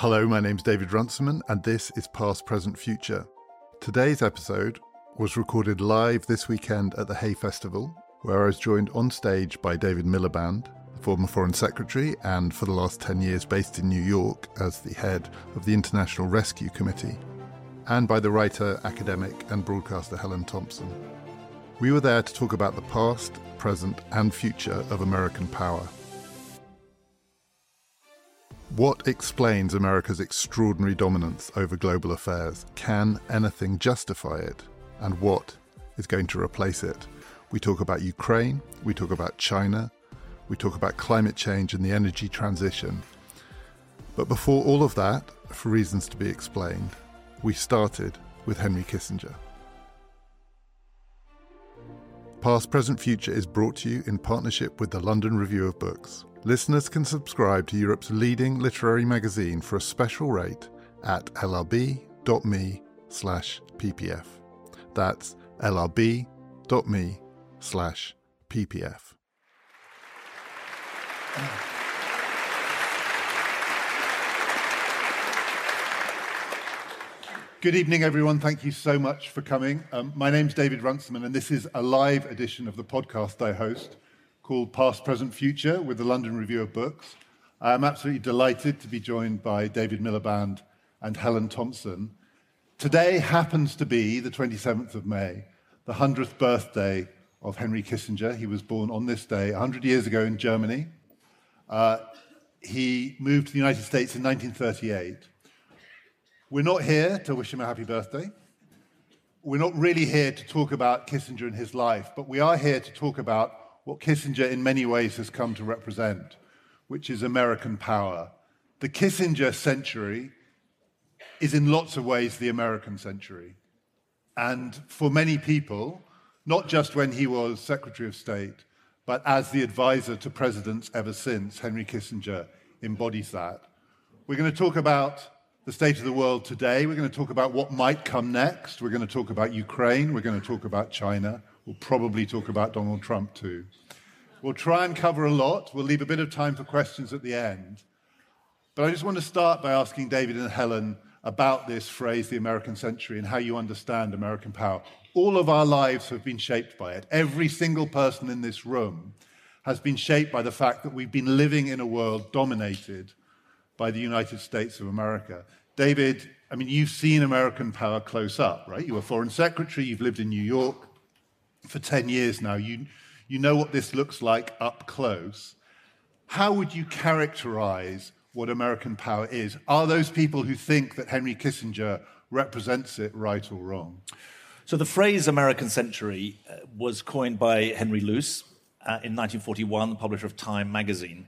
Hello, my name's David Runciman, and this is Past, Present, Future. Today's episode was recorded live this weekend at the Hay Festival, where I was joined on stage by David Miliband, the former Foreign Secretary and for the last 10 years based in New York as the head of the International Rescue Committee, and by the writer, academic, and broadcaster Helen Thompson. We were there to talk about the past, present, and future of American power. What explains America's extraordinary dominance over global affairs? Can anything justify it? And what is going to replace it? We talk about Ukraine, we talk about China, we talk about climate change and the energy transition. But before all of that, for reasons to be explained, we started with Henry Kissinger. Past, Present, Future is brought to you in partnership with the London Review of Books. Listeners can subscribe to Europe's leading literary magazine for a special rate at lrb.me slash ppf. That's lrb.me slash ppf. Good evening, everyone. Thank you so much for coming. Um, my name's David Runciman, and this is a live edition of the podcast I host called Past, Present, Future with the London Review of Books. I'm absolutely delighted to be joined by David Miliband and Helen Thompson. Today happens to be the 27th of May, the 100th birthday of Henry Kissinger. He was born on this day 100 years ago in Germany. Uh, he moved to the United States in 1938. We're not here to wish him a happy birthday. We're not really here to talk about Kissinger and his life, but we are here to talk about what Kissinger in many ways has come to represent, which is American power. The Kissinger century is in lots of ways the American century. And for many people, not just when he was Secretary of State, but as the advisor to presidents ever since, Henry Kissinger embodies that. We're going to talk about the state of the world today. We're going to talk about what might come next. We're going to talk about Ukraine. We're going to talk about China. We'll probably talk about Donald Trump too. We'll try and cover a lot. We'll leave a bit of time for questions at the end. But I just want to start by asking David and Helen about this phrase, the American century, and how you understand American power. All of our lives have been shaped by it. Every single person in this room has been shaped by the fact that we've been living in a world dominated by the United States of America. David, I mean, you've seen American power close up, right? You were foreign secretary, you've lived in New York for 10 years now. You, you know what this looks like up close. How would you characterize what American power is? Are those people who think that Henry Kissinger represents it right or wrong? So the phrase American century uh, was coined by Henry Luce uh, in 1941, the publisher of Time magazine.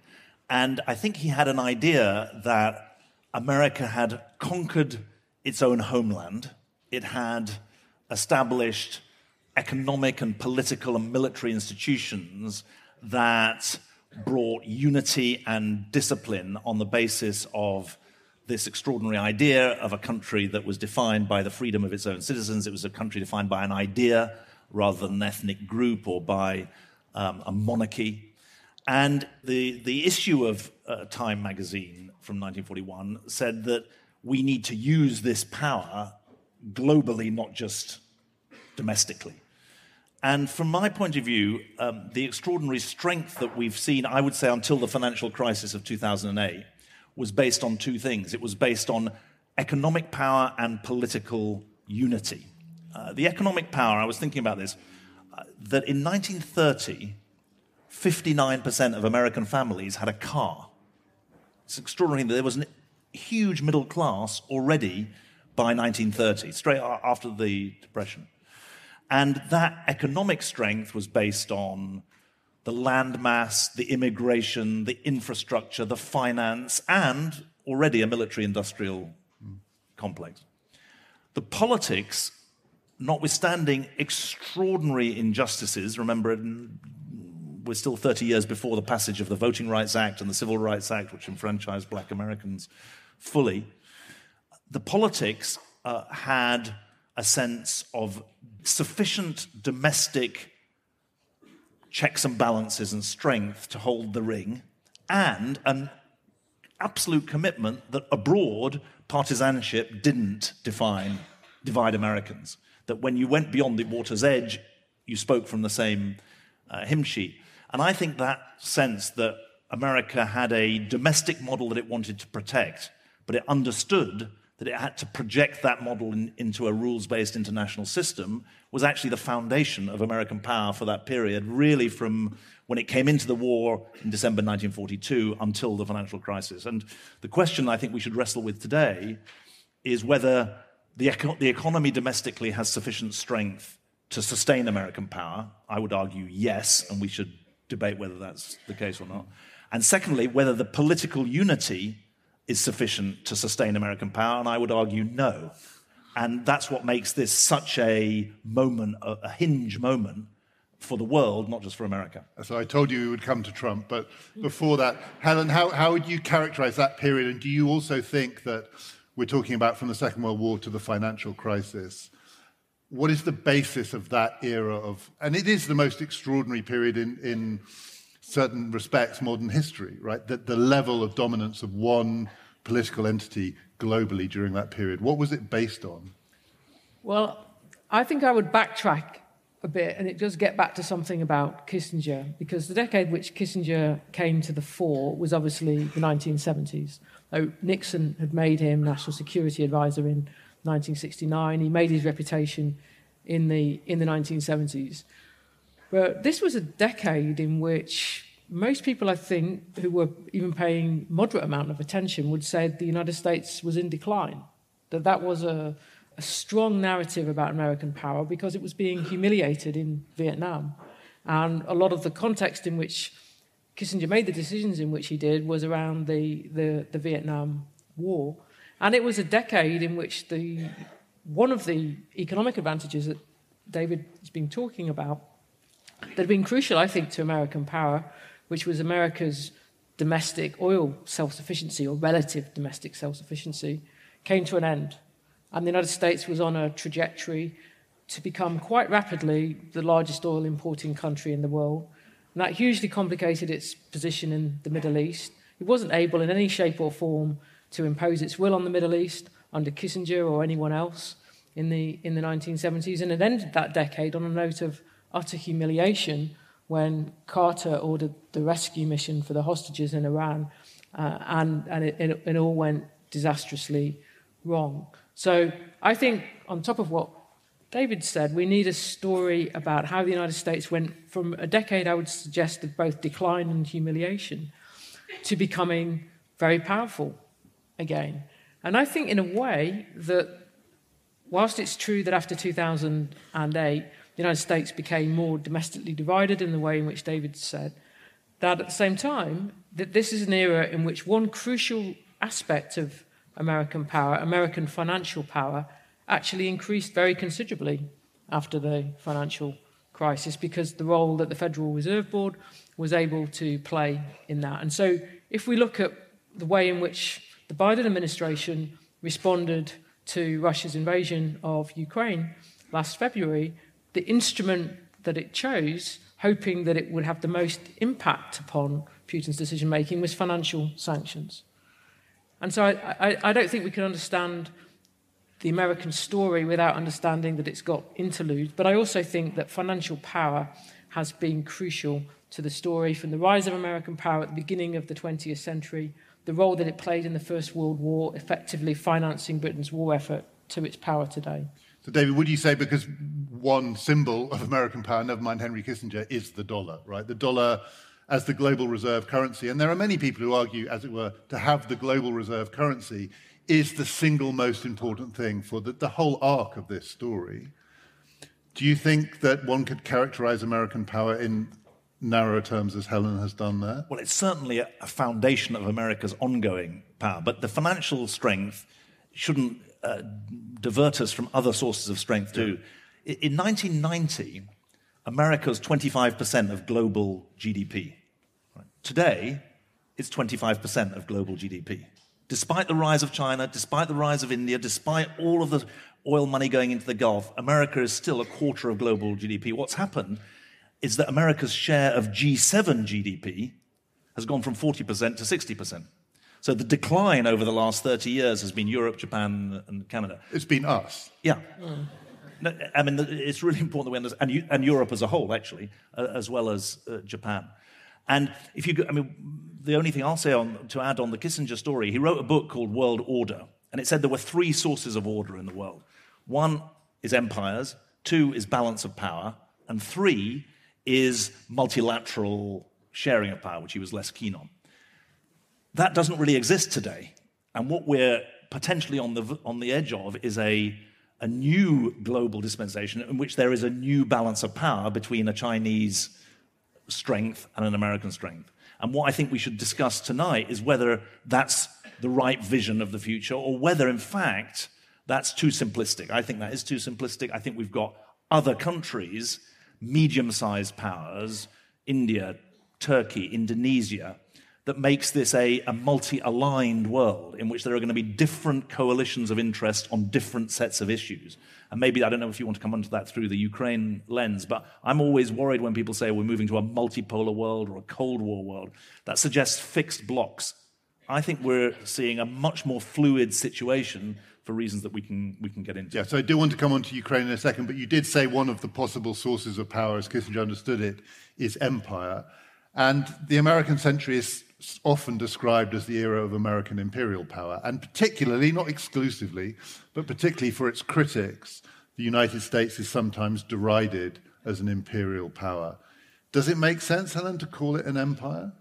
And I think he had an idea that America had conquered its own homeland, it had established economic and political and military institutions that brought unity and discipline on the basis of this extraordinary idea of a country that was defined by the freedom of its own citizens. It was a country defined by an idea rather than an ethnic group or by um, a monarchy. And the, the issue of uh, Time magazine from 1941 said that we need to use this power globally, not just domestically. And from my point of view, um, the extraordinary strength that we've seen, I would say, until the financial crisis of 2008, was based on two things. It was based on economic power and political unity. Uh, the economic power, I was thinking about this, uh, that in 1930, 59% of American families had a car. It's extraordinary that there was a huge middle class already by 1930, straight after the Depression. And that economic strength was based on the landmass, the immigration, the infrastructure, the finance, and already a military industrial complex. The politics, notwithstanding extraordinary injustices, remember, we're still 30 years before the passage of the Voting Rights Act and the Civil Rights Act, which enfranchised black Americans fully. The politics uh, had a sense of sufficient domestic checks and balances and strength to hold the ring, and an absolute commitment that abroad, partisanship didn't define, divide Americans. That when you went beyond the water's edge, you spoke from the same uh, hymn sheet. And I think that sense that America had a domestic model that it wanted to protect, but it understood that it had to project that model in, into a rules based international system was actually the foundation of American power for that period, really from when it came into the war in December 1942 until the financial crisis. And the question I think we should wrestle with today is whether the, eco- the economy domestically has sufficient strength to sustain American power. I would argue yes, and we should debate whether that's the case or not. And secondly, whether the political unity is sufficient to sustain American power, and I would argue no. And that's what makes this such a moment, a, hinge moment for the world, not just for America. So I told you we would come to Trump, but before that, Helen, how, how would you characterize that period? And do you also think that we're talking about from the Second World War to the financial crisis? What is the basis of that era of, and it is the most extraordinary period in, in certain respects, modern history, right? That the level of dominance of one political entity globally during that period. What was it based on? Well, I think I would backtrack a bit, and it does get back to something about Kissinger, because the decade which Kissinger came to the fore was obviously the 1970s. So Nixon had made him National Security Advisor in 1969. He made his reputation in the, in the 1970s. But this was a decade in which most people, I think, who were even paying moderate amount of attention would say the United States was in decline, that that was a, a strong narrative about American power because it was being humiliated in Vietnam. And a lot of the context in which Kissinger made the decisions in which he did was around the, the, the Vietnam War. And it was a decade in which the, one of the economic advantages that David has been talking about that had been crucial, I think, to American power, which was America's domestic oil self sufficiency or relative domestic self sufficiency, came to an end. And the United States was on a trajectory to become quite rapidly the largest oil importing country in the world. And that hugely complicated its position in the Middle East. It wasn't able in any shape or form to impose its will on the Middle East under Kissinger or anyone else in the, in the 1970s. And it ended that decade on a note of utter humiliation when Carter ordered the rescue mission for the hostages in Iran, uh, and, and it, it, it all went disastrously wrong. So I think, on top of what David said, we need a story about how the United States went from a decade, I would suggest, of both decline and humiliation to becoming very powerful again. And I think, in a way, that whilst it's true that after 2008, the United States became more domestically divided in the way in which David said, that at the same time, that this is an era in which one crucial aspect of American power, American financial power, actually increased very considerably after the financial crisis because the role that the Federal Reserve Board was able to play in that. And so, if we look at the way in which the Biden administration responded to Russia's invasion of Ukraine last February, the instrument that it chose, hoping that it would have the most impact upon Putin's decision making, was financial sanctions. And so I, I, I, don't think we can understand the American story without understanding that it's got interludes. But I also think that financial power has been crucial to the story from the rise of American power at the beginning of the 20th century, the role that it played in the First World War, effectively financing Britain's war effort to its power today. So, David, would you say because one symbol of American power, never mind Henry Kissinger, is the dollar, right? The dollar as the global reserve currency. And there are many people who argue, as it were, to have the global reserve currency is the single most important thing for the, the whole arc of this story. Do you think that one could characterize American power in narrower terms as Helen has done there? Well, it's certainly a, a foundation of America's ongoing power, but the financial strength shouldn't uh, divert us from other sources of strength too. Yeah. In 1990, America's 25% of global GDP. Today, it's 25% of global GDP. Despite the rise of China, despite the rise of India, despite all of the oil money going into the Gulf, America is still a quarter of global GDP. What's happened is that America's share of G7 GDP has gone from 40% to 60%. So the decline over the last 30 years has been Europe, Japan, and Canada. It's been us. Yeah. No, I mean, it's really important that we understand, and, and Europe as a whole, actually, uh, as well as uh, Japan. And if you, go, I mean, the only thing I'll say on, to add on the Kissinger story, he wrote a book called World Order, and it said there were three sources of order in the world. One is empires, two is balance of power, and three is multilateral sharing of power, which he was less keen on. That doesn't really exist today. And what we're potentially on the, on the edge of is a, a new global dispensation in which there is a new balance of power between a Chinese strength and an American strength. And what I think we should discuss tonight is whether that's the right vision of the future or whether, in fact, that's too simplistic. I think that is too simplistic. I think we've got other countries, medium sized powers, India, Turkey, Indonesia, that makes this a, a multi aligned world in which there are going to be different coalitions of interest on different sets of issues. And maybe, I don't know if you want to come onto that through the Ukraine lens, but I'm always worried when people say we're moving to a multipolar world or a Cold War world. That suggests fixed blocks. I think we're seeing a much more fluid situation for reasons that we can, we can get into. Yeah, so I do want to come on to Ukraine in a second, but you did say one of the possible sources of power, as Kissinger understood it, is empire. And the American century is often described as the era of American imperial power, and particularly, not exclusively, but particularly for its critics, the United States is sometimes derided as an imperial power. Does it make sense, Helen, to call it an empire?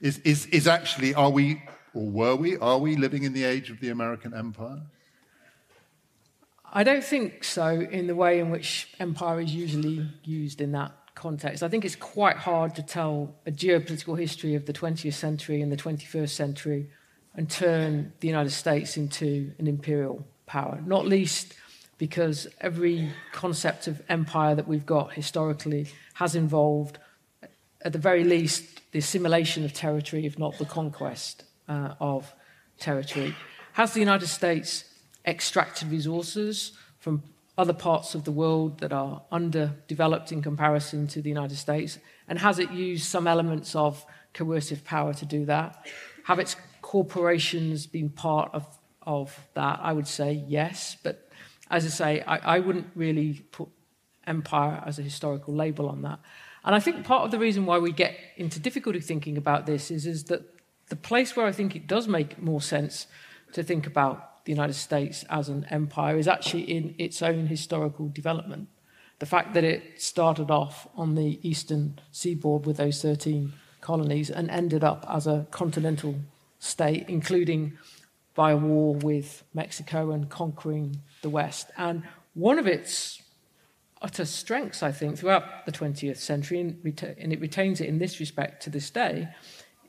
Is, is, is actually, are we, or were we, are we living in the age of the American empire? I don't think so in the way in which empire is usually used in that context. I think it's quite hard to tell a geopolitical history of the 20th century and the 21st century and turn the United States into an imperial power, not least because every concept of empire that we've got historically has involved, at the very least, the assimilation of territory, if not the conquest uh, of territory. Has the United States extracted resources from other parts of the world that are underdeveloped in comparison to the United States? And has it used some elements of coercive power to do that? Have its corporations been part of, of that? I would say yes. But as I say, I, I wouldn't really put empire as a historical label on that. And I think part of the reason why we get into difficulty thinking about this is, is that the place where I think it does make more sense to think about the United States as an empire is actually in its own historical development. The fact that it started off on the eastern seaboard with those 13 colonies and ended up as a continental state, including by a war with Mexico and conquering the West. And one of its utter strengths, I think, throughout the 20th century, and it retains it in this respect to this day,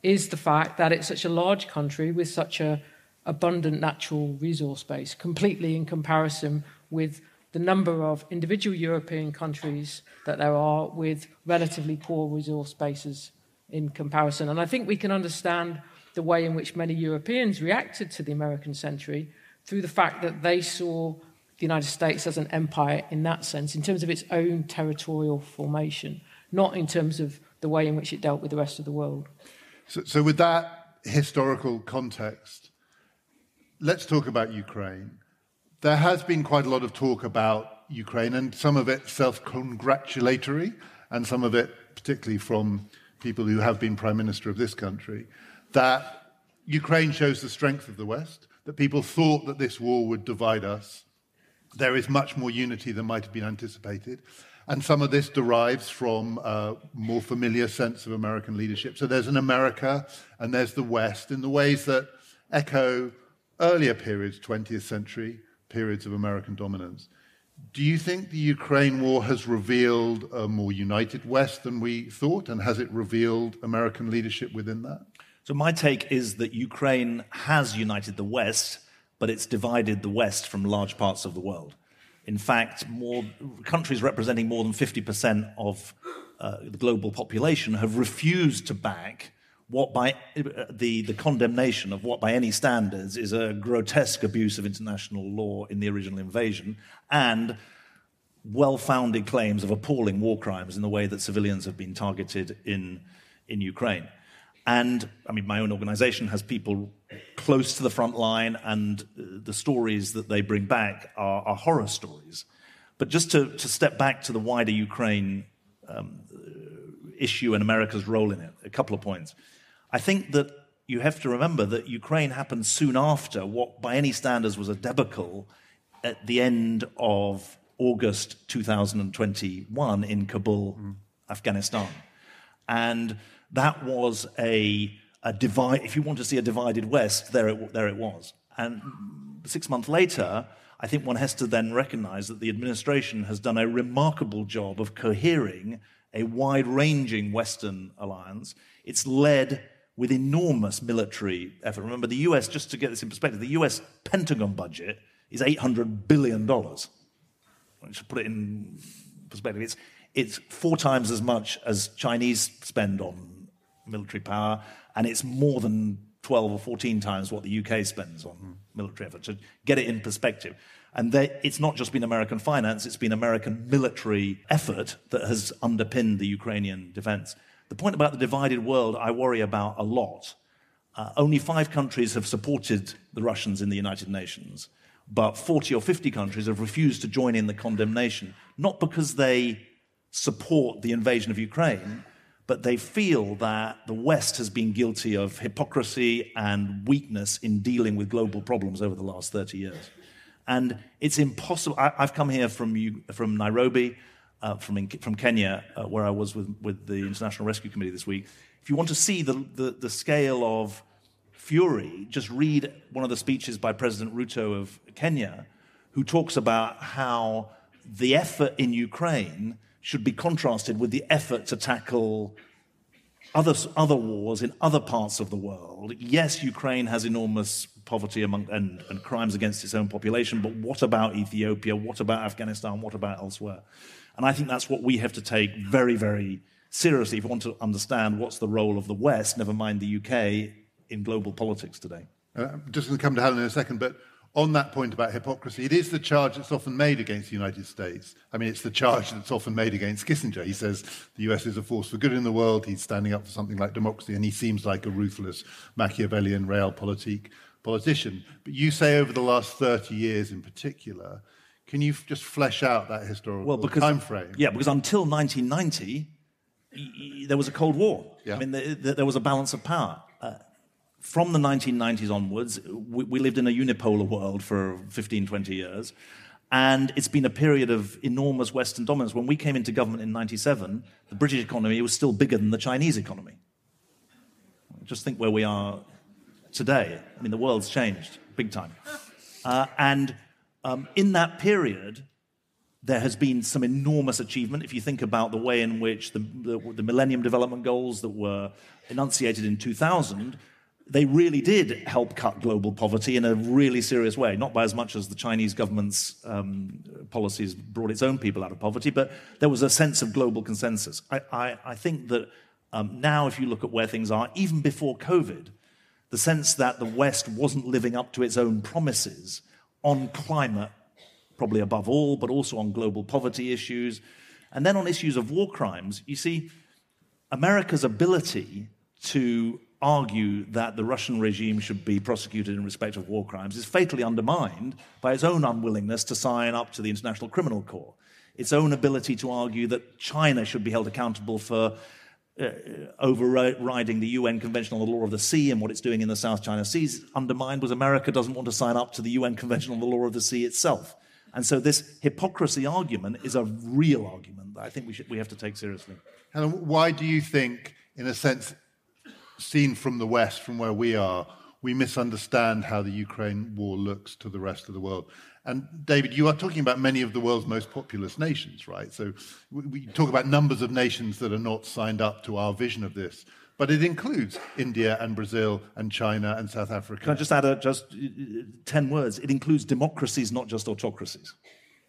is the fact that it's such a large country with such a abundant natural resource base, completely in comparison with the number of individual European countries that there are with relatively poor resource bases in comparison. And I think we can understand the way in which many Europeans reacted to the American century through the fact that they saw the United States as an empire in that sense, in terms of its own territorial formation, not in terms of the way in which it dealt with the rest of the world. So, so with that historical context, let's talk about Ukraine. There has been quite a lot of talk about Ukraine, and some of it self congratulatory, and some of it, particularly from people who have been prime minister of this country, that Ukraine shows the strength of the West, that people thought that this war would divide us. There is much more unity than might have been anticipated. And some of this derives from a more familiar sense of American leadership. So there's an America and there's the West in the ways that echo earlier periods, 20th century periods of American dominance. Do you think the Ukraine war has revealed a more united West than we thought? And has it revealed American leadership within that? So, my take is that Ukraine has united the West, but it's divided the West from large parts of the world. In fact, more, countries representing more than 50% of uh, the global population have refused to back what by the, the condemnation of what by any standards is a grotesque abuse of international law in the original invasion and well-founded claims of appalling war crimes in the way that civilians have been targeted in, in Ukraine. And I mean, my own organization has people close to the front line, and the stories that they bring back are, are horror stories. But just to, to, step back to the wider Ukraine um, issue and America's role in it, a couple of points. I think that you have to remember that Ukraine happened soon after what, by any standards, was a debacle at the end of August 2021 in Kabul, mm. Afghanistan. And that was a, a divide, if you want to see a divided West, there it, there it was. And six months later, I think one has to then recognize that the administration has done a remarkable job of cohering a wide ranging Western alliance. It's led with enormous military effort. Remember, the US, just to get this in perspective, the US Pentagon budget is $800 billion. Should put it in perspective. It's, it's four times as much as Chinese spend on military power, and it's more than 12 or 14 times what the UK spends on military effort. To get it in perspective. And it's not just been American finance, it's been American military effort that has underpinned the Ukrainian defense. The point about the divided world, I worry about a lot. Uh, only five countries have supported the Russians in the United Nations, but 40 or 50 countries have refused to join in the condemnation, not because they support the invasion of Ukraine, but they feel that the West has been guilty of hypocrisy and weakness in dealing with global problems over the last 30 years. And it's impossible. I, have come here from, from Nairobi uh, from, from Kenya, uh, where I was with, with the International Rescue Committee this week. If you want to see the, the, the scale of fury, just read one of the speeches by President Ruto of Kenya, who talks about how the effort in Ukraine should be contrasted with the effort to tackle other, other wars in other parts of the world. Yes, Ukraine has enormous poverty among, and, and crimes against its own population, but what about Ethiopia? What about Afghanistan? What about elsewhere? And I think that's what we have to take very, very seriously if we want to understand what's the role of the West, never mind the UK, in global politics today. Uh, I'm just going to come to Helen in a second, but on that point about hypocrisy, it is the charge that's often made against the United States. I mean, it's the charge that's often made against Kissinger. He says the US is a force for good in the world, he's standing up for something like democracy, and he seems like a ruthless Machiavellian realpolitik politician. But you say over the last 30 years in particular, can you just flesh out that historical well, because, time frame? Yeah, because until 1990, there was a Cold War. Yeah. I mean, there was a balance of power. Uh, from the 1990s onwards, we, we, lived in a unipolar world for 15, 20 years. And it's been a period of enormous Western dominance. When we came into government in 97, the British economy was still bigger than the Chinese economy. Just think where we are today. I mean, the world's changed big time. Uh, and um, in that period, there has been some enormous achievement. If you think about the way in which the, the, the Millennium Development Goals that were enunciated in 2000, they really did help cut global poverty in a really serious way, not by as much as the Chinese government's um, policies brought its own people out of poverty, but there was a sense of global consensus. I, I, I think that um, now, if you look at where things are, even before COVID, the sense that the West wasn't living up to its own promises on climate, probably above all, but also on global poverty issues. And then on issues of war crimes, you see, America's ability to argue that the Russian regime should be prosecuted in respect of war crimes is fatally undermined by its own unwillingness to sign up to the International Criminal Court, its own ability to argue that China should be held accountable for uh, overriding the UN Convention on the Law of the Sea and what it's doing in the South China Seas undermined was America doesn't want to sign up to the UN Convention on the Law of the Sea itself. And so this hypocrisy argument is a real argument that I think we, should, we have to take seriously. And why do you think, in a sense, seen from the West, from where we are, we misunderstand how the Ukraine war looks to the rest of the world? And David, you are talking about many of the world's most populous nations, right? So we talk about numbers of nations that are not signed up to our vision of this, but it includes India and Brazil and China and South Africa. Can I just add a, just uh, uh 10 words? It includes democracies, not just autocracies.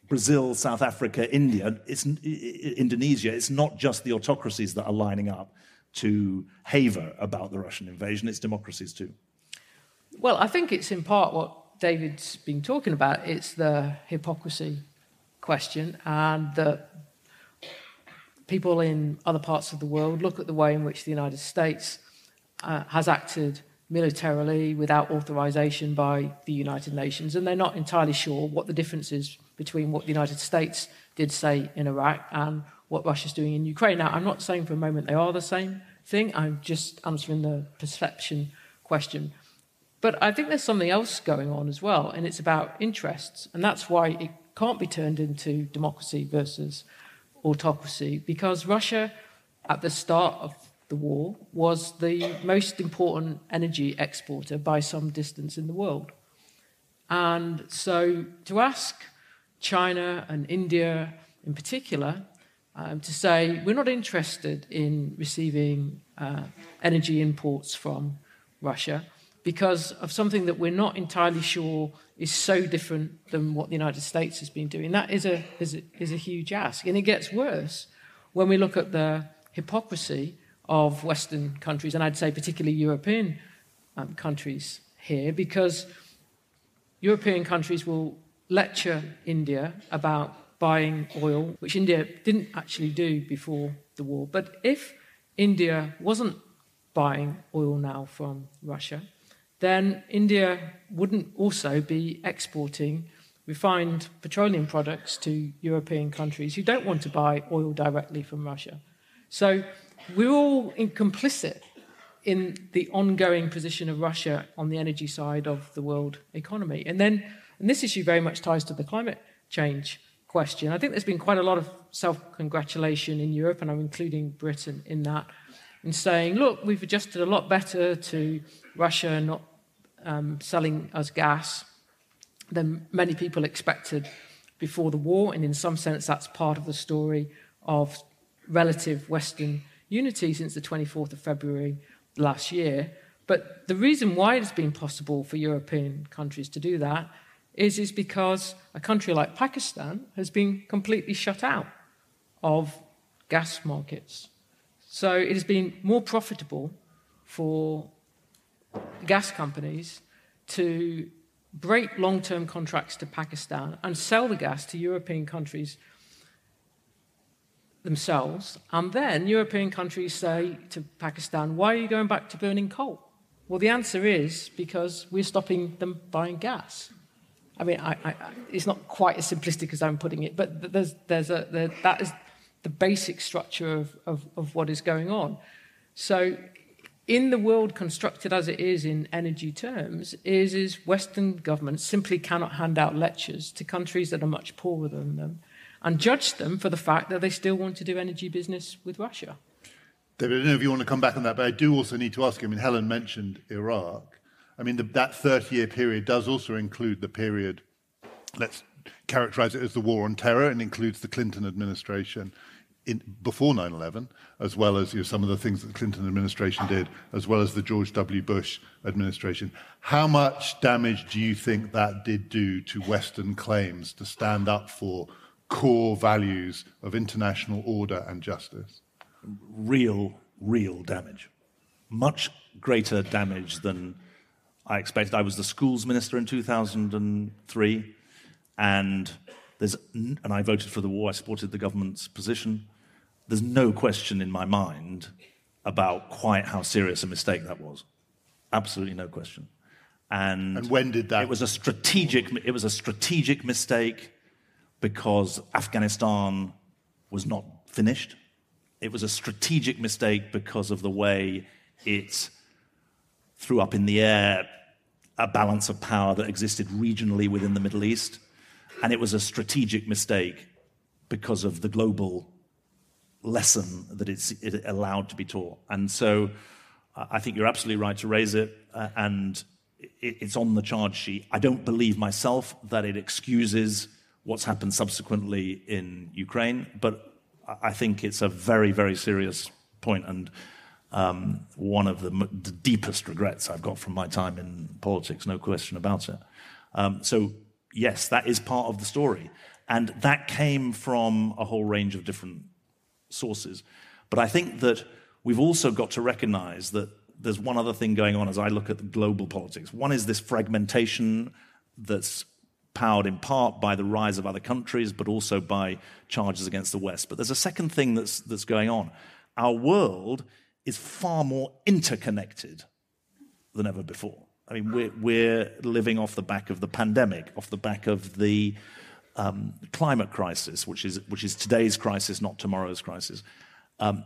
Brazil, South Africa, India, it's, uh, uh, Indonesia, it's not just the autocracies that are lining up to haver about the Russian invasion, it's democracies too. Well, I think it's in part what David's been talking about. It's the hypocrisy question, and that people in other parts of the world look at the way in which the United States uh, has acted militarily without authorization by the United Nations, and they're not entirely sure what the difference is between what the United States did say in Iraq and what Russia's doing in Ukraine. Now, I'm not saying for a moment they are the same thing, I'm just answering the perception question. But I think there's something else going on as well, and it's about interests, and that's why it can't be turned into democracy versus autocracy, because Russia, at the start of the war, was the most important energy exporter by some distance in the world. And so to ask China and India in particular um, to say, we're not interested in receiving uh, energy imports from Russia because of something that we're not entirely sure is so different than what the United States has been doing. That is a, is a, is a huge ask. And it gets worse when we look at the hypocrisy of Western countries, and I'd say particularly European um, countries here, because European countries will lecture India about buying oil, which India didn't actually do before the war. But if India wasn't buying oil now from Russia, then India wouldn't also be exporting refined petroleum products to European countries who don't want to buy oil directly from Russia. So we're all complicit in the ongoing position of Russia on the energy side of the world economy. And then, and this issue very much ties to the climate change question. I think there's been quite a lot of self congratulation in Europe, and I'm including Britain in that, in saying, look, we've adjusted a lot better to Russia not um, selling us gas than many people expected before the war. And in some sense, that's part of the story of relative Western unity since the 24th of February last year. But the reason why it's been possible for European countries to do that is, is because a country like Pakistan has been completely shut out of gas markets. So it has been more profitable for gas companies to break long term contracts to Pakistan and sell the gas to European countries themselves. And then European countries say to Pakistan, why are you going back to burning coal? Well, the answer is because we're stopping them buying gas. I mean, I, I, it's not quite as simplistic as I'm putting it, but there's, there's a, there, that is the basic structure of, of, of what is going on. So, in the world constructed as it is in energy terms, is, is Western governments simply cannot hand out lectures to countries that are much poorer than them and judge them for the fact that they still want to do energy business with Russia. David, I don't know if you want to come back on that, but I do also need to ask you. I mean, Helen mentioned Iraq. I mean, the, that 30 year period does also include the period, let's characterize it as the war on terror, and includes the Clinton administration in, before 9 11, as well as you know, some of the things that the Clinton administration did, as well as the George W. Bush administration. How much damage do you think that did do to Western claims to stand up for core values of international order and justice? Real, real damage. Much greater damage than I expected. I was the schools minister in 2003, and there's, and I voted for the war. I supported the government's position. There's no question in my mind about quite how serious a mistake that was. Absolutely no question. And, and when did that? It was a strategic. It was a strategic mistake because Afghanistan was not finished. It was a strategic mistake because of the way it threw up in the air a balance of power that existed regionally within the Middle East. And it was a strategic mistake because of the global lesson that it allowed to be taught. And so I think you're absolutely right to raise it, uh, and it's on the charge sheet. I don't believe myself that it excuses what's happened subsequently in Ukraine, but I think it's a very, very serious point and um, one of the, the, deepest regrets I've got from my time in politics, no question about it. Um, so, yes, that is part of the story. And that came from a whole range of different sources. But I think that we've also got to recognize that there's one other thing going on as I look at global politics. One is this fragmentation that's powered in part by the rise of other countries, but also by charges against the West. But there's a second thing that's, that's going on. Our world is far more interconnected than ever before. I mean, we're, we're living off the back of the pandemic, off the back of the um, climate crisis, which is, which is today's crisis, not tomorrow's crisis. Um,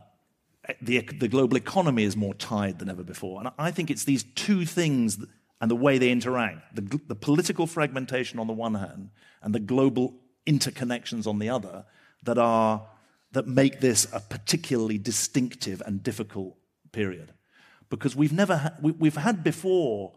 the, the global economy is more tied than ever before. And I think it's these two things and the way they interact the, the political fragmentation on the one hand and the global interconnections on the other that, are, that make this a particularly distinctive and difficult period. Because we've never ha- we, we've had before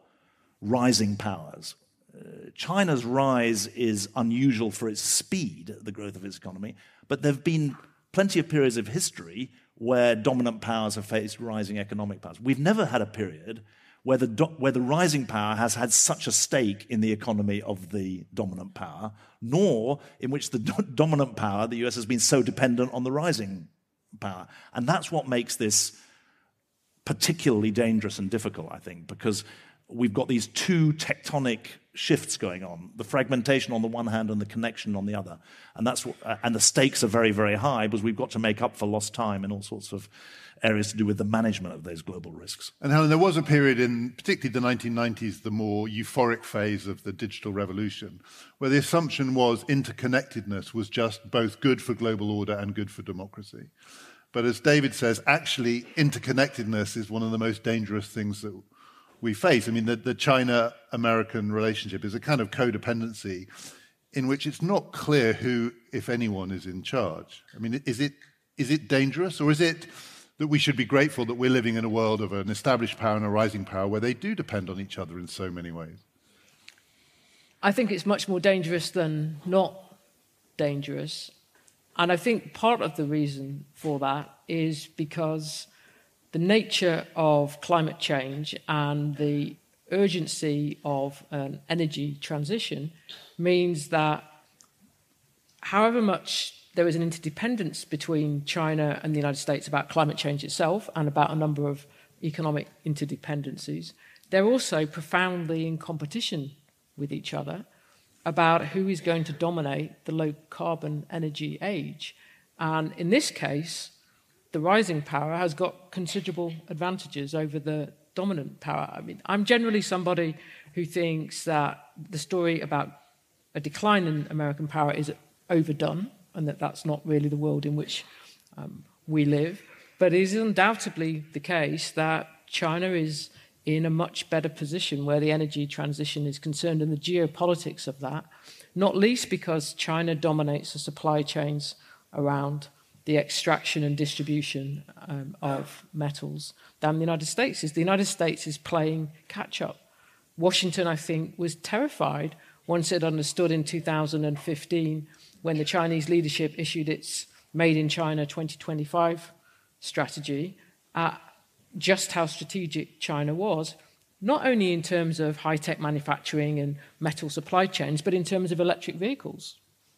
rising powers. Uh, China's rise is unusual for its speed, the growth of its economy, but there have been plenty of periods of history where dominant powers have faced rising economic powers. We've never had a period where the, do, where the rising power has had such a stake in the economy of the dominant power, nor in which the do- dominant power, the US, has been so dependent on the rising power. And that's what makes this particularly dangerous and difficult, I think, because we've got these two tectonic shifts going on the fragmentation on the one hand and the connection on the other. And that's uh, and the stakes are very very high because we've got to make up for lost time in all sorts of areas to do with the management of those global risks. And helen there was a period in particularly the 1990s the more euphoric phase of the digital revolution where the assumption was interconnectedness was just both good for global order and good for democracy. But as david says actually interconnectedness is one of the most dangerous things that we face. I mean, the, the China American relationship is a kind of codependency in which it's not clear who, if anyone, is in charge. I mean, is it, is it dangerous or is it that we should be grateful that we're living in a world of an established power and a rising power where they do depend on each other in so many ways? I think it's much more dangerous than not dangerous. And I think part of the reason for that is because the nature of climate change and the urgency of an energy transition means that however much there is an interdependence between China and the United States about climate change itself and about a number of economic interdependencies, they're also profoundly in competition with each other about who is going to dominate the low carbon energy age. And in this case, the rising power has got considerable advantages over the dominant power. I mean, I'm generally somebody who thinks that the story about a decline in American power is overdone and that that's not really the world in which um, we live. But it is undoubtedly the case that China is in a much better position where the energy transition is concerned and the geopolitics of that, not least because China dominates the supply chains around the extraction and distribution um, of metals than the United States is. The United States is playing catch up. Washington, I think, was terrified once it understood in 2015 when the Chinese leadership issued its Made in China 2025 strategy uh, just how strategic China was, not only in terms of high tech manufacturing and metal supply chains, but in terms of electric vehicles.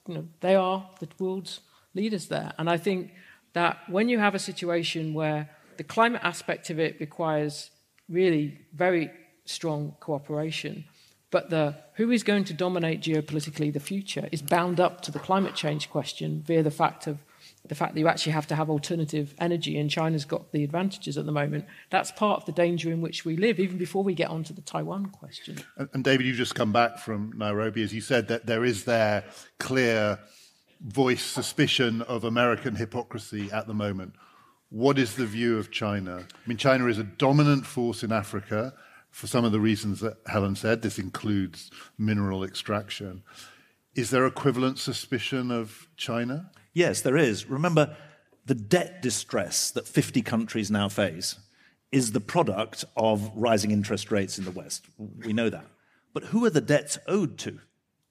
You know, they are the world's leaders there. And I think that when you have a situation where the climate aspect of it requires really very strong cooperation, but the who is going to dominate geopolitically the future is bound up to the climate change question via the fact of the fact that you actually have to have alternative energy, and China's got the advantages at the moment. That's part of the danger in which we live, even before we get onto the Taiwan question. And, and David, you've just come back from Nairobi, as you said, that there is there clear voice suspicion of American hypocrisy at the moment. What is the view of China? I mean, China is a dominant force in Africa for some of the reasons that Helen said. This includes mineral extraction. Is there equivalent suspicion of China? Yes, there is. Remember, the debt distress that 50 countries now face is the product of rising interest rates in the West. We know that. But who are the debts owed to?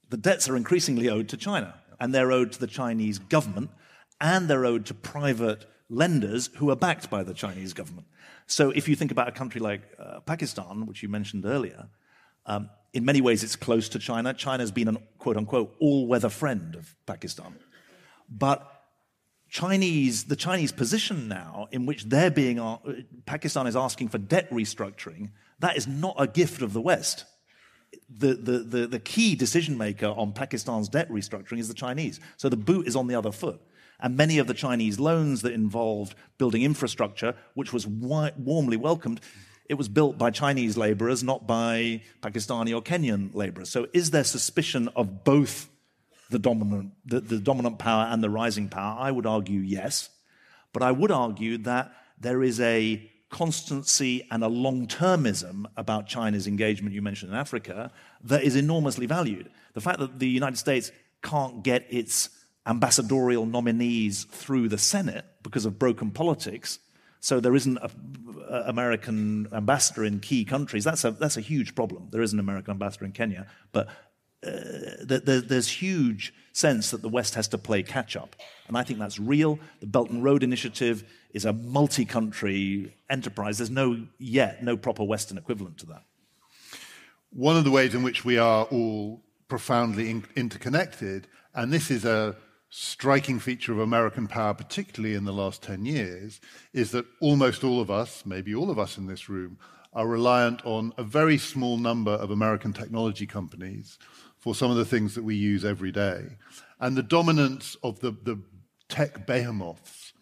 The debts are increasingly owed to China and they're owed to the Chinese government, and they're owed to private lenders who are backed by the Chinese government. So if you think about a country like uh, Pakistan, which you mentioned earlier, um, in many ways it's close to China. China's been an quote unquote all weather friend of Pakistan. But Chinese, the Chinese position now, in which they're being, uh, Pakistan is asking for debt restructuring, that is not a gift of the West the, the, the, the key decision maker on Pakistan's debt restructuring is the Chinese. So the boot is on the other foot. And many of the Chinese loans that involved building infrastructure, which was wi- warmly welcomed, it was built by Chinese laborers, not by Pakistani or Kenyan laborers. So is there suspicion of both the dominant, the, the dominant power and the rising power? I would argue yes. But I would argue that there is a constancy and a long termism about China's engagement, you mentioned in Africa, that is enormously valued. The fact that the United States can't get its ambassadorial nominees through the Senate because of broken politics, so there isn't an American ambassador in key countries, that's a, that's a huge problem. There is an American ambassador in Kenya, but uh, there's huge sense that the West has to play catch up. And I think that's real. The Belt and Road Initiative is a multi country enterprise. There's no yet no proper Western equivalent to that. One of the ways in which we are all profoundly in- interconnected, and this is a striking feature of American power, particularly in the last 10 years, is that almost all of us, maybe all of us in this room, are reliant on a very small number of American technology companies for some of the things that we use every day. And the dominance of the, the tech behemoths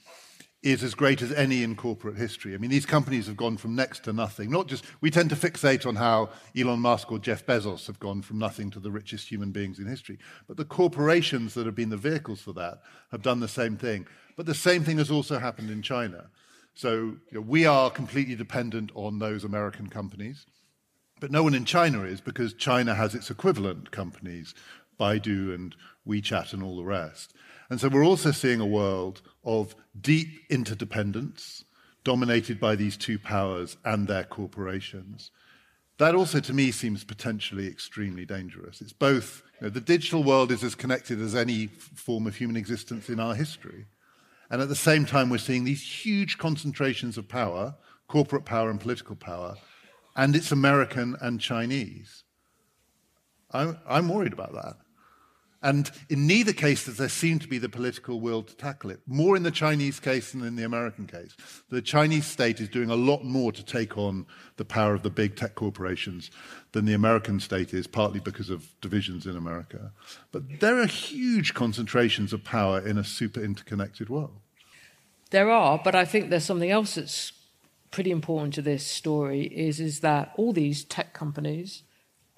is as great as any in corporate history. I mean, these companies have gone from next to nothing. Not just, we tend to fixate on how Elon Musk or Jeff Bezos have gone from nothing to the richest human beings in history. But the corporations that have been the vehicles for that have done the same thing. But the same thing has also happened in China. So you know, we are completely dependent on those American companies. But no one in China is because China has its equivalent companies, Baidu and WeChat and all the rest. And so we're also seeing a world of deep interdependence dominated by these two powers and their corporations. That also, to me, seems potentially extremely dangerous. It's both, you know, the digital world is as connected as any form of human existence in our history. And at the same time, we're seeing these huge concentrations of power, corporate power and political power, and it's American and Chinese. I'm, I'm worried about that. And in neither case does there seem to be the political will to tackle it. More in the Chinese case than in the American case. The Chinese state is doing a lot more to take on the power of the big tech corporations than the American state is, partly because of divisions in America. But there are huge concentrations of power in a super interconnected world. There are, but I think there's something else that's pretty important to this story is, is that all these tech companies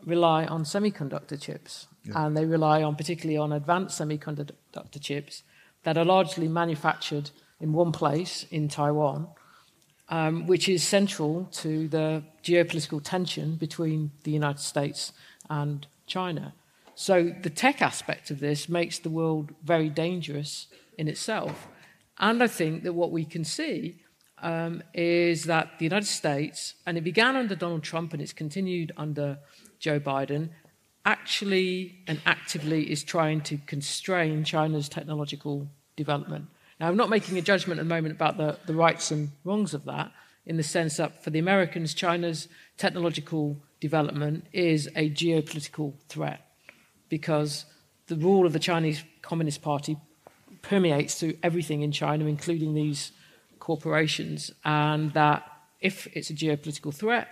rely on semiconductor chips yeah. and they rely on particularly on advanced semiconductor chips that are largely manufactured in one place in Taiwan, um, which is central to the geopolitical tension between the United States and China. So the tech aspect of this makes the world very dangerous in itself. And I think that what we can see um, is that the United States, and it began under Donald Trump and it's continued under Joe Biden, actually and actively is trying to constrain China's technological development. Now, I'm not making a judgment at the moment about the, the rights and wrongs of that, in the sense that for the Americans, China's technological development is a geopolitical threat because the rule of the Chinese Communist Party permeates through everything in China, including these corporations, and that if it's a geopolitical threat,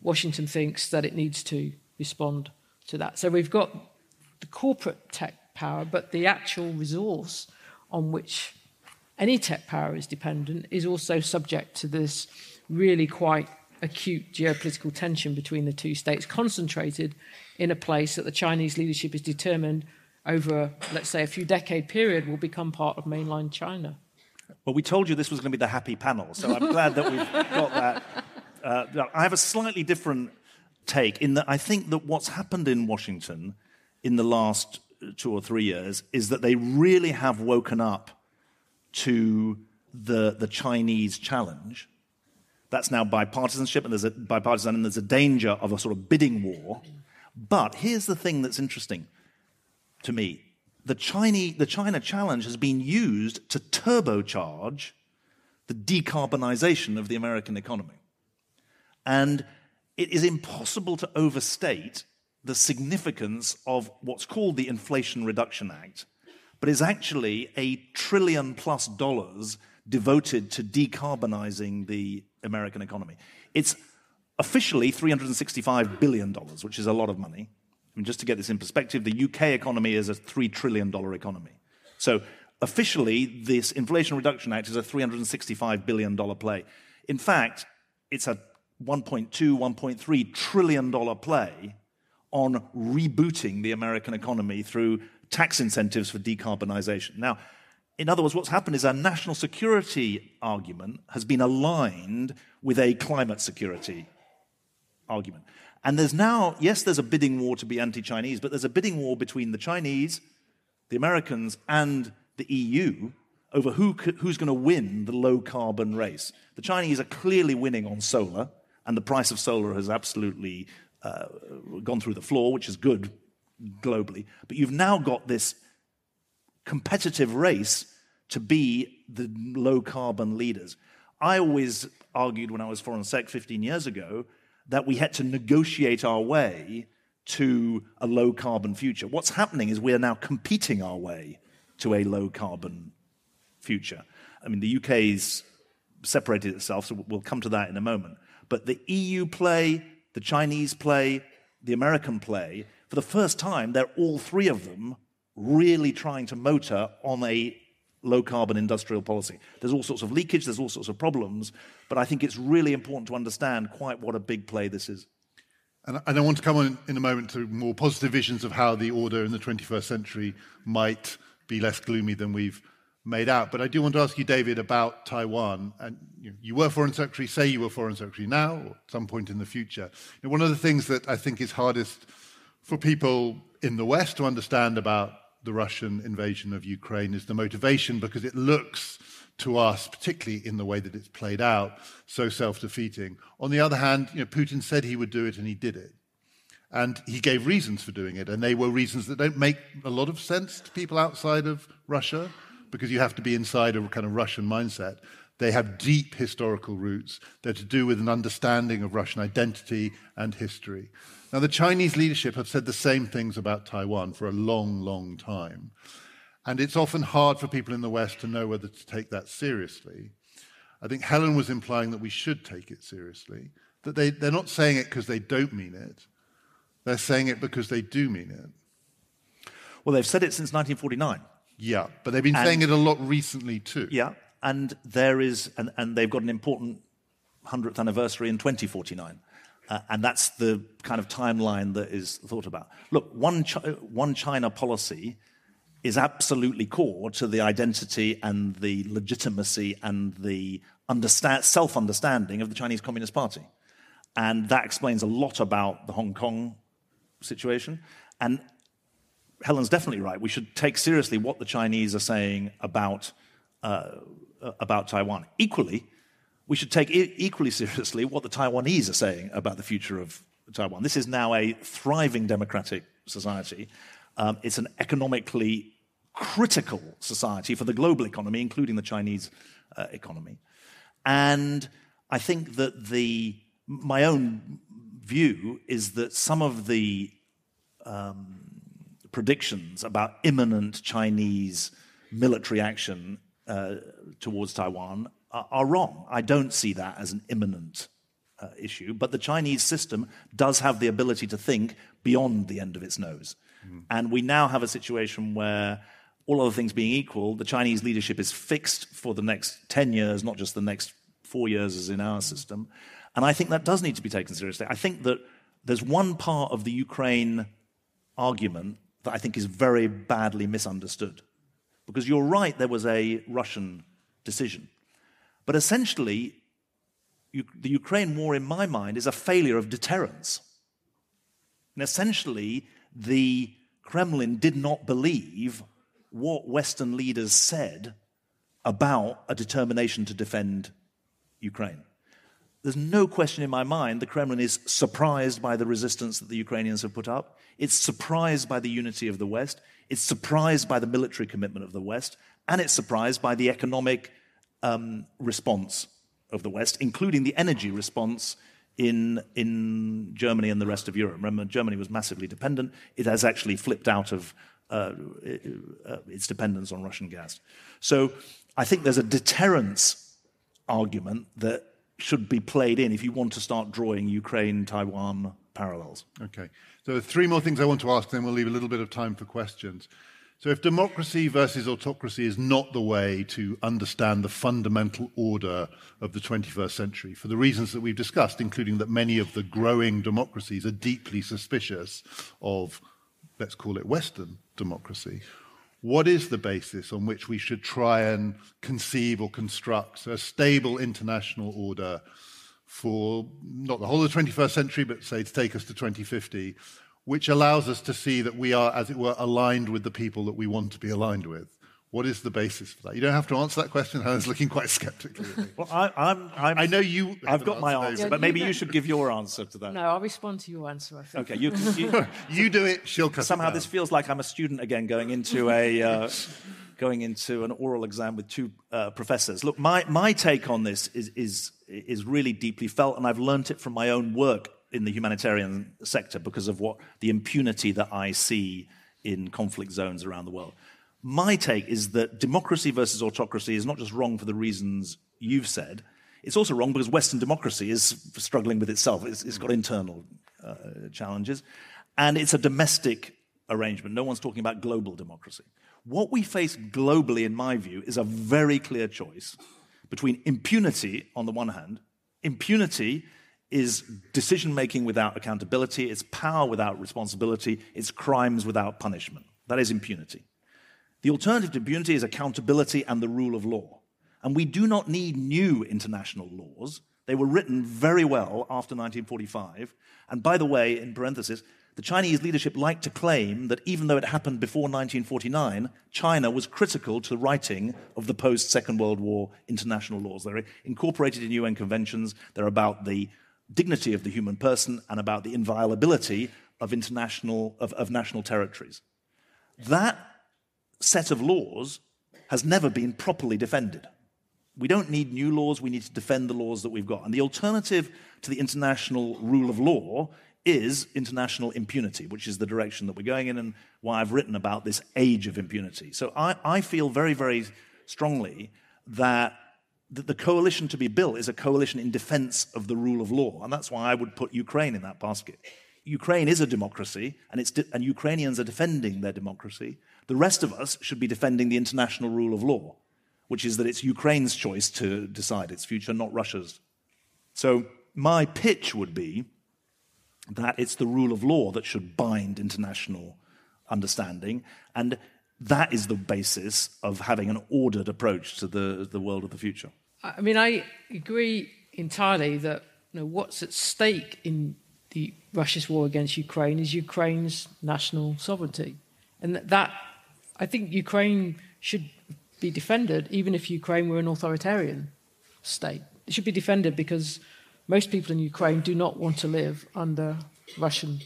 Washington thinks that it needs to respond to that. So we've got the corporate tech power, but the actual resource on which any tech power is dependent is also subject to this really quite acute geopolitical tension between the two states, concentrated in a place that the Chinese leadership is determined over, let's say, a few decade period will become part of mainland China. Well, we told you this was going to be the happy panel, so I'm glad that we've got that. Uh, I have a slightly different take in that I think that what's happened in Washington in the last two or three years is that they really have woken up to the, the Chinese challenge. That's now bipartisanship, and there's a bipartisan, and there's a danger of a sort of bidding war. But here's the thing that's interesting to me: the Chinese, the China challenge has been used to turbocharge the decarbonization of the American economy, and it is impossible to overstate the significance of what's called the Inflation Reduction Act, but is actually a trillion plus dollars devoted to decarbonizing the American economy. It's officially $365 billion, which is a lot of money. Mean, just to get this in perspective, the UK economy is a $3 trillion economy. So officially, this Inflation Reduction Act is a $365 billion play. In fact, it's a 1.2, 1.3 trillion dollar play on rebooting the American economy through tax incentives for decarbonization. Now, in other words, what's happened is our national security argument has been aligned with a climate security argument. And there's now, yes, there's a bidding war to be anti Chinese, but there's a bidding war between the Chinese, the Americans, and the EU over who, who's going to win the low carbon race. The Chinese are clearly winning on solar, and the price of solar has absolutely uh, gone through the floor, which is good globally. But you've now got this competitive race to be the low carbon leaders. I always argued when I was Foreign Sec 15 years ago that we had to negotiate our way to a low carbon future. What's happening is we are now competing our way to a low carbon future. I mean, the UK's separated itself, so we'll come to that in a moment. But the EU play, the Chinese play, the American play, for the first time, they're all three of them really trying to motor on a low carbon industrial policy. There's all sorts of leakage, there's all sorts of problems, but I think it's really important to understand quite what a big play this is. And, I want to come on in a moment to more positive visions of how the order in the 21st century might be less gloomy than we've made out. But I do want to ask you, David, about Taiwan. And you, were Foreign Secretary, say you were Foreign Secretary now, or at some point in the future. One of the things that I think is hardest for people in the West to understand about the Russian invasion of Ukraine is the motivation because it looks to us, particularly in the way that it's played out, so self defeating. On the other hand, you know, Putin said he would do it and he did it. And he gave reasons for doing it, and they were reasons that don't make a lot of sense to people outside of Russia because you have to be inside a kind of Russian mindset. They have deep historical roots. They're to do with an understanding of Russian identity and history. Now, the Chinese leadership have said the same things about Taiwan for a long, long time. And it's often hard for people in the West to know whether to take that seriously. I think Helen was implying that we should take it seriously, that they, they're not saying it because they don't mean it, they're saying it because they do mean it. Well, they've said it since 1949. Yeah, but they've been and, saying it a lot recently too. Yeah, and there is, and, and they've got an important 100th anniversary in 2049. Uh, and that's the kind of timeline that is thought about. Look, one, one China policy is absolutely core to the identity and the legitimacy and the understand, self understanding of the Chinese Communist Party. And that explains a lot about the Hong Kong situation. And Helen's definitely right. We should take seriously what the Chinese are saying about, uh, about Taiwan. Equally, we should take equally seriously what the Taiwanese are saying about the future of Taiwan. This is now a thriving democratic society. Um, it's an economically critical society for the global economy, including the Chinese uh, economy. And I think that the my own view is that some of the um, predictions about imminent Chinese military action uh, towards Taiwan are, are, wrong. I don't see that as an imminent uh, issue, but the Chinese system does have the ability to think beyond the end of its nose. Mm. And we now have a situation where, all other things being equal, the Chinese leadership is fixed for the next 10 years, not just the next four years as in our system. And I think that does need to be taken seriously. I think that there's one part of the Ukraine argument that I think is very badly misunderstood. Because you're right, there was a Russian decision. But essentially, the Ukraine war, in my mind, is a failure of deterrence. And essentially, the Kremlin did not believe what Western leaders said about a determination to defend Ukraine. There's no question in my mind the Kremlin is surprised by the resistance that the Ukrainians have put up. It's surprised by the unity of the West. It's surprised by the military commitment of the West. And it's surprised by the economic um, response of the West, including the energy response in, in Germany and the rest of Europe. Remember, Germany was massively dependent. It has actually flipped out of uh, uh, its dependence on Russian gas. So I think there's a deterrence argument that should be played in if you want to start drawing Ukraine Taiwan parallels. Okay. So, three more things I want to ask, then we'll leave a little bit of time for questions. So, if democracy versus autocracy is not the way to understand the fundamental order of the 21st century, for the reasons that we've discussed, including that many of the growing democracies are deeply suspicious of, let's call it Western democracy, what is the basis on which we should try and conceive or construct a stable international order for not the whole of the 21st century, but say to take us to 2050, which allows us to see that we are, as it were, aligned with the people that we want to be aligned with. What is the basis for that? You don't have to answer that question. Helen's looking quite skeptically. well, I, I'm, I'm, i know you. I've got my answer, Yeah, but maybe know- you should give your answer to that. No, I'll respond to your answer, I think. Okay, you, you, You do it. She'll cut somehow down. this feels like I'm a student again going into a uh, going into an oral exam with two uh, professors. Look, my, my take on this is, is is really deeply felt, and I've learnt it from my own work in the humanitarian sector because of what the impunity that I see in conflict zones around the world. My take is that democracy versus autocracy is not just wrong for the reasons you've said. It's also wrong because Western democracy is struggling with itself. It's, it's got internal uh, challenges. And it's a domestic arrangement. No one's talking about global democracy. What we face globally, in my view, is a very clear choice between impunity on the one hand. Impunity is decision making without accountability, it's power without responsibility, it's crimes without punishment. That is impunity. The alternative to impunity is accountability and the rule of law. And we do not need new international laws. They were written very well after 1945. And by the way, in parenthesis, the Chinese leadership liked to claim that even though it happened before 1949, China was critical to the writing of the post Second World War international laws. They're incorporated in UN conventions, they're about the dignity of the human person and about the inviolability of, international, of, of national territories. That set of laws has never been properly defended. We don't need new laws, we need to defend the laws that we've got. And the alternative to the international rule of law is international impunity, which is the direction that we're going in and why I've written about this age of impunity. So I, I feel very, very strongly that that the coalition to be built is a coalition in defense of the rule of law. And that's why I would put Ukraine in that basket. Ukraine is a democracy, and, de- and Ukrainians are defending their democracy. The rest of us should be defending the international rule of law, which is that it's Ukraine's choice to decide its future, not Russia's. So my pitch would be that it's the rule of law that should bind international understanding, and that is the basis of having an ordered approach to the, the world of the future. I mean, I agree entirely that you know, what's at stake in the Russia's war against Ukraine is Ukraine's national sovereignty, and that, that I think Ukraine should be defended, even if Ukraine were an authoritarian state. It should be defended because most people in Ukraine do not want to live under Russian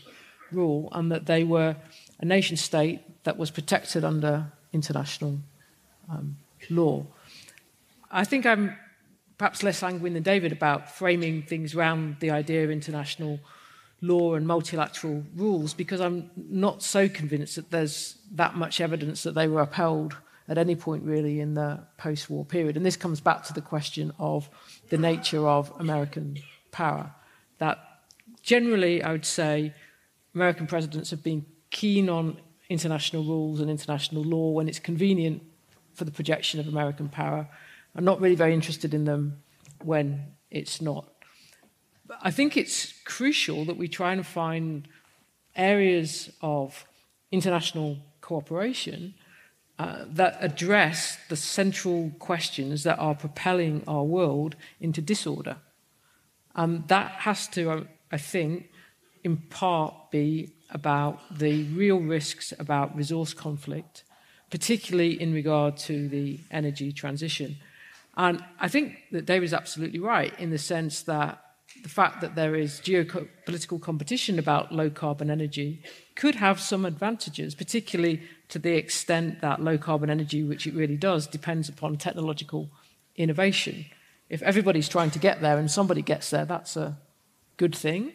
rule, and that they were a nation state that was protected under international um, law. I think I'm perhaps less sanguine than David about framing things around the idea of international law and multilateral rules because I'm not so convinced that there's that much evidence that they were upheld at any point really in the post war period. And this comes back to the question of the nature of American power. That generally, I would say, American presidents have been keen on international rules and international law when it's convenient for the projection of American power. I'm not really very interested in them when it's not. But I think it's crucial that we try and find areas of international cooperation uh, that address the central questions that are propelling our world into disorder. And that has to, I think, in part be about the real risks about resource conflict, particularly in regard to the energy transition. And I think that David's absolutely right in the sense that the fact that there is geopolitical competition about low carbon energy could have some advantages, particularly to the extent that low carbon energy, which it really does, depends upon technological innovation. If everybody's trying to get there and somebody gets there, that's a good thing.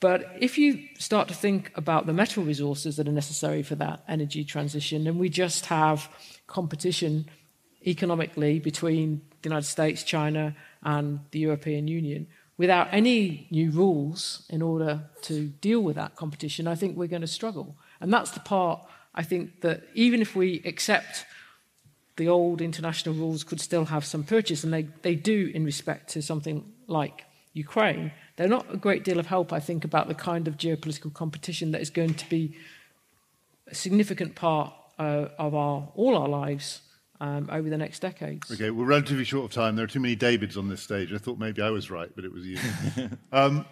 But if you start to think about the metal resources that are necessary for that energy transition, and we just have competition economically between the United States, China, and the European Union, without any new rules in order to deal with that competition, I think we're going to struggle. And that's the part I think that even if we accept the old international rules could still have some purchase, and they, they do in respect to something like Ukraine, they're not a great deal of help, I think, about the kind of geopolitical competition that is going to be a significant part uh, of our, all our lives um, over the next decades. Okay, we're relatively short of time. There are too many Davids on this stage. I thought maybe I was right, but it was you. um,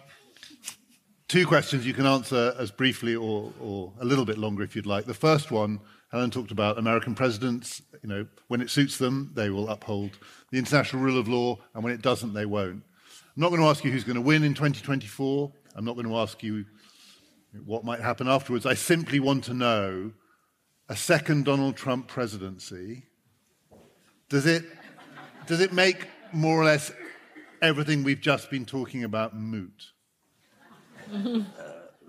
two questions you can answer as briefly or, or a little bit longer if you'd like. The first one, Helen talked about American presidents. You know, when it suits them, they will uphold the international rule of law, and when it doesn't, they won't. I'm not going to ask you who's going to win in 2024. I'm not going to ask you what might happen afterwards. I simply want to know a second Donald Trump presidency. Does it, does it make more or less everything we've just been talking about moot? Uh,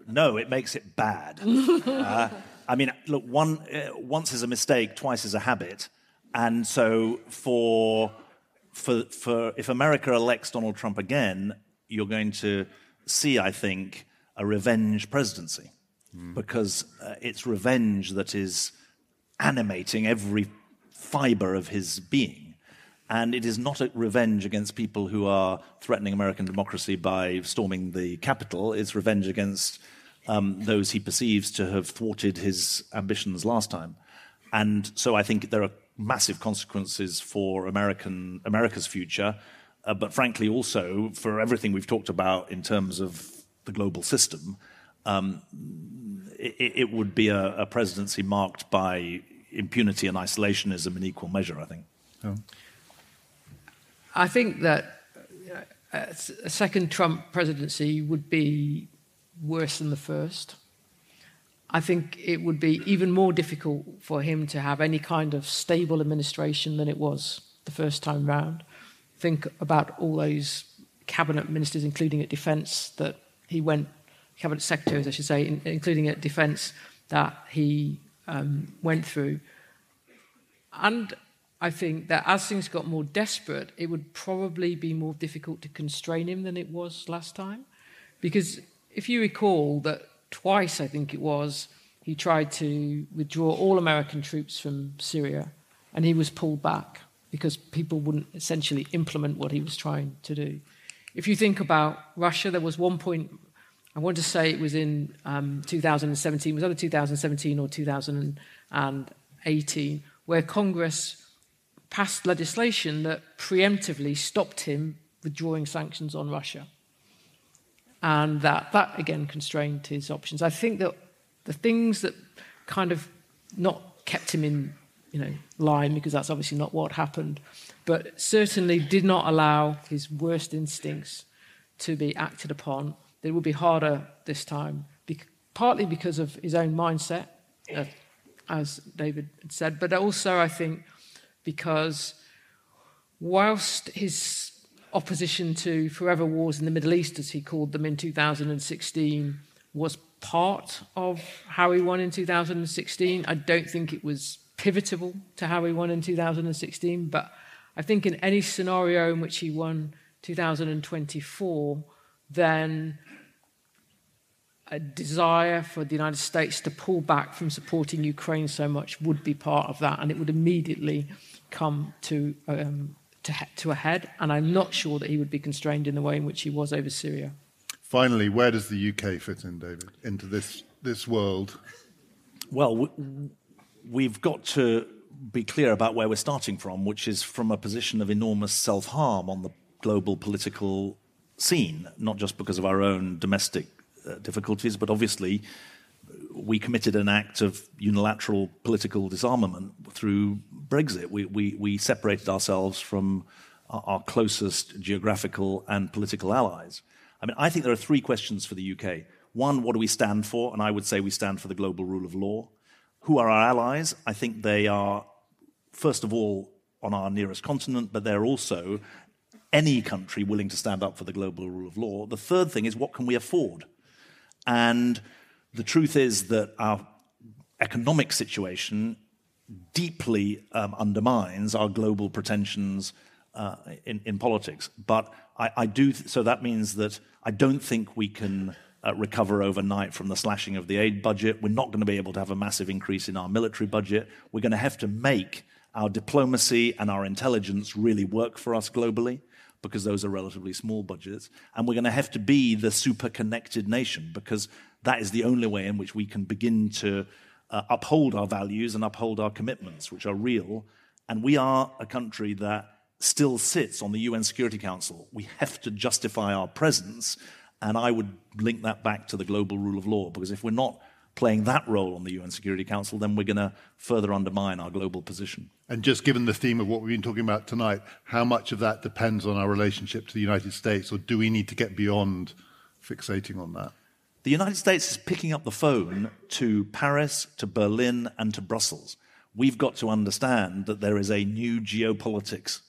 no, it makes it bad. uh, I mean, look, one, uh, once is a mistake, twice is a habit. And so for, for, for if America elects Donald Trump again, you're going to see, I think, a revenge presidency. Mm. Because uh, it's revenge that is animating every fiber of his being. And it is not a revenge against people who are threatening American democracy by storming the Capitol. It's revenge against um, those he perceives to have thwarted his ambitions last time. And so I think there are massive consequences for American, America's future, uh, but frankly also for everything we've talked about in terms of the global system. Um, it, it, would be a, a presidency marked by impunity and isolationism in equal measure, I think. Oh. I think that a second Trump presidency would be worse than the first. I think it would be even more difficult for him to have any kind of stable administration than it was the first time round. Think about all those cabinet ministers, including at defence, that he went, cabinet secretaries, I should say, in, including at defence, that he um, went through. And I think that as things got more desperate, it would probably be more difficult to constrain him than it was last time. Because if you recall that twice, I think it was, he tried to withdraw all American troops from Syria and he was pulled back because people wouldn't essentially implement what he was trying to do. If you think about Russia, there was one point, I want to say it was in um, 2017, it was either 2017 or 2018, where Congress passed legislation that preemptively stopped him withdrawing sanctions on Russia. And that, that again constrained his options. I think that the things that kind of not kept him in you know, line, because that's obviously not what happened, but certainly did not allow his worst instincts to be acted upon. It would be harder this time, partly because of his own mindset, uh, as David had said, but also, I think, because whilst his opposition to forever wars in the Middle East, as he called them in 2016, was part of how he won in 2016, I don't think it was pivotal to how he won in 2016, but I think in any scenario in which he won 2024, then a desire for the United States to pull back from supporting Ukraine so much would be part of that, and it would immediately come to, um, to, to a head. And I'm not sure that he would be constrained in the way in which he was over Syria. Finally, where does the UK fit in, David, into this, this world? Well, we've got to be clear about where we're starting from, which is from a position of enormous self harm on the global political scene, not just because of our own domestic uh, difficulties, but obviously we committed an act of unilateral political disarmament through Brexit. We, we, we separated ourselves from our, closest geographical and political allies. I mean, I think there are three questions for the UK. One, what do we stand for? And I would say we stand for the global rule of law. Who are our allies? I think they are, first of all, on our nearest continent, but they're also any country willing to stand up for the global rule of law. The third thing is what can we afford? And the truth is that our economic situation deeply um, undermines our global pretensions uh, in, in, politics. But I, I do, th- so that means that I don't think we can uh, recover overnight from the slashing of the aid budget. We're not going to be able to have a massive increase in our military budget. We're going to have to make our diplomacy and our intelligence really work for us globally because those are relatively small budgets. And we're going to have to be the super connected nation because that is the only way in which we can begin to uh, uphold our values and uphold our commitments, which are real. And we are a country that still sits on the UN Security Council. We have to justify our presence. And I would link that back to the global rule of law because if we're not playing that role on the UN Security Council, then we're going to further undermine our global position. And just given the theme of what we've been talking about tonight, how much of that depends on our relationship to the United States, or do we need to get beyond fixating on that? The United States is picking up the phone to Paris, to Berlin, and to Brussels. We've got to understand that there is a new geopolitics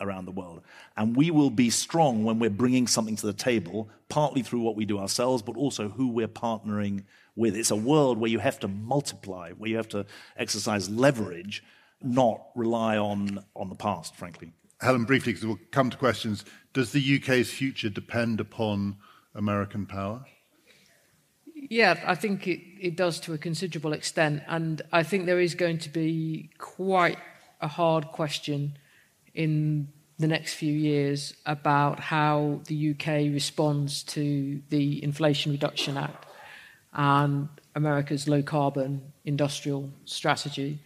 around the world. And we will be strong when we're bringing something to the table, partly through what we do ourselves, but also who we're partnering with. It's a world where you have to multiply, where you have to exercise leverage, not rely on, on the past, frankly. Helen, briefly, because we'll come to questions. Does the UK's future depend upon American power? Yeah, I think it, it does to a considerable extent. And I think there is going to be quite a hard question in the next few years about how the UK responds to the Inflation Reduction Act and America's low carbon industrial strategy.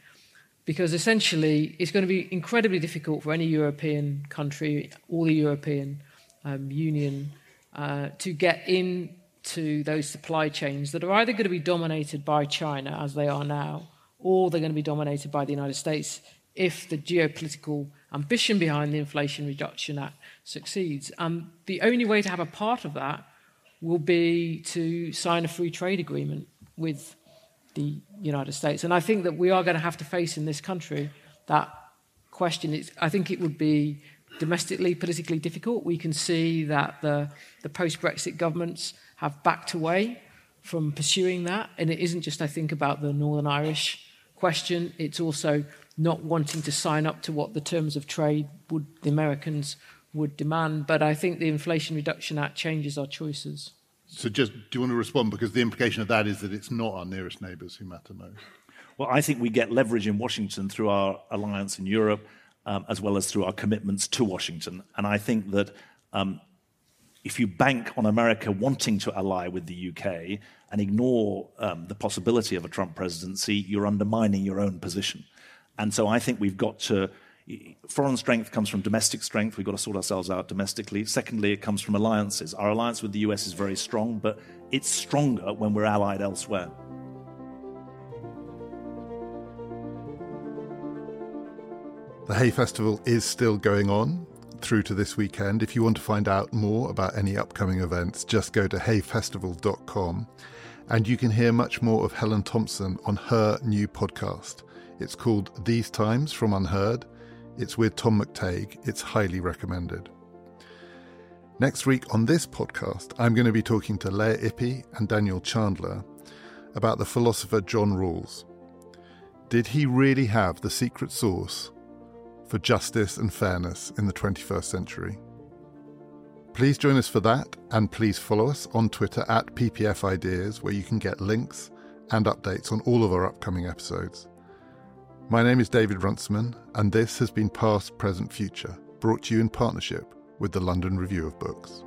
Because essentially, it's going to be incredibly difficult for any European country or the European um, Union uh, to get into those supply chains that are either going to be dominated by China, as they are now, or they're going to be dominated by the United States if the geopolitical ambition behind the Inflation Reduction Act succeeds. And the only way to have a part of that will be to sign a free trade agreement with the United States. And I think that we are going to have to face in this country that question. It's, I think it would be domestically, politically difficult. We can see that the, the post Brexit governments have backed away from pursuing that. And it isn't just, I think, about the Northern Irish question, it's also not wanting to sign up to what the terms of trade would the Americans would demand. But I think the Inflation Reduction Act changes our choices. So, just do you want to respond? Because the implication of that is that it's not our nearest neighbours who matter most. Well, I think we get leverage in Washington through our alliance in Europe, um, as well as through our commitments to Washington. And I think that um, if you bank on America wanting to ally with the UK and ignore um, the possibility of a Trump presidency, you're undermining your own position. And so I think we've got to. Foreign strength comes from domestic strength. We've got to sort ourselves out domestically. Secondly, it comes from alliances. Our alliance with the US is very strong, but it's stronger when we're allied elsewhere. The Hay Festival is still going on through to this weekend. If you want to find out more about any upcoming events, just go to hayfestival.com and you can hear much more of Helen Thompson on her new podcast. It's called These Times from UnHerd. It's with Tom McTague. It's highly recommended. Next week on this podcast, I'm going to be talking to Lea Ypi and Daniel Chandler about the philosopher John Rawls. Did he really have the secret sauce for justice and fairness in the 21st century? Please join us for that, and please follow us on Twitter at PPF Ideas, where you can get links and updates on all of our upcoming episodes. My name is David Runciman, and this has been Past, Present, Future, brought to you in partnership with the London Review of Books.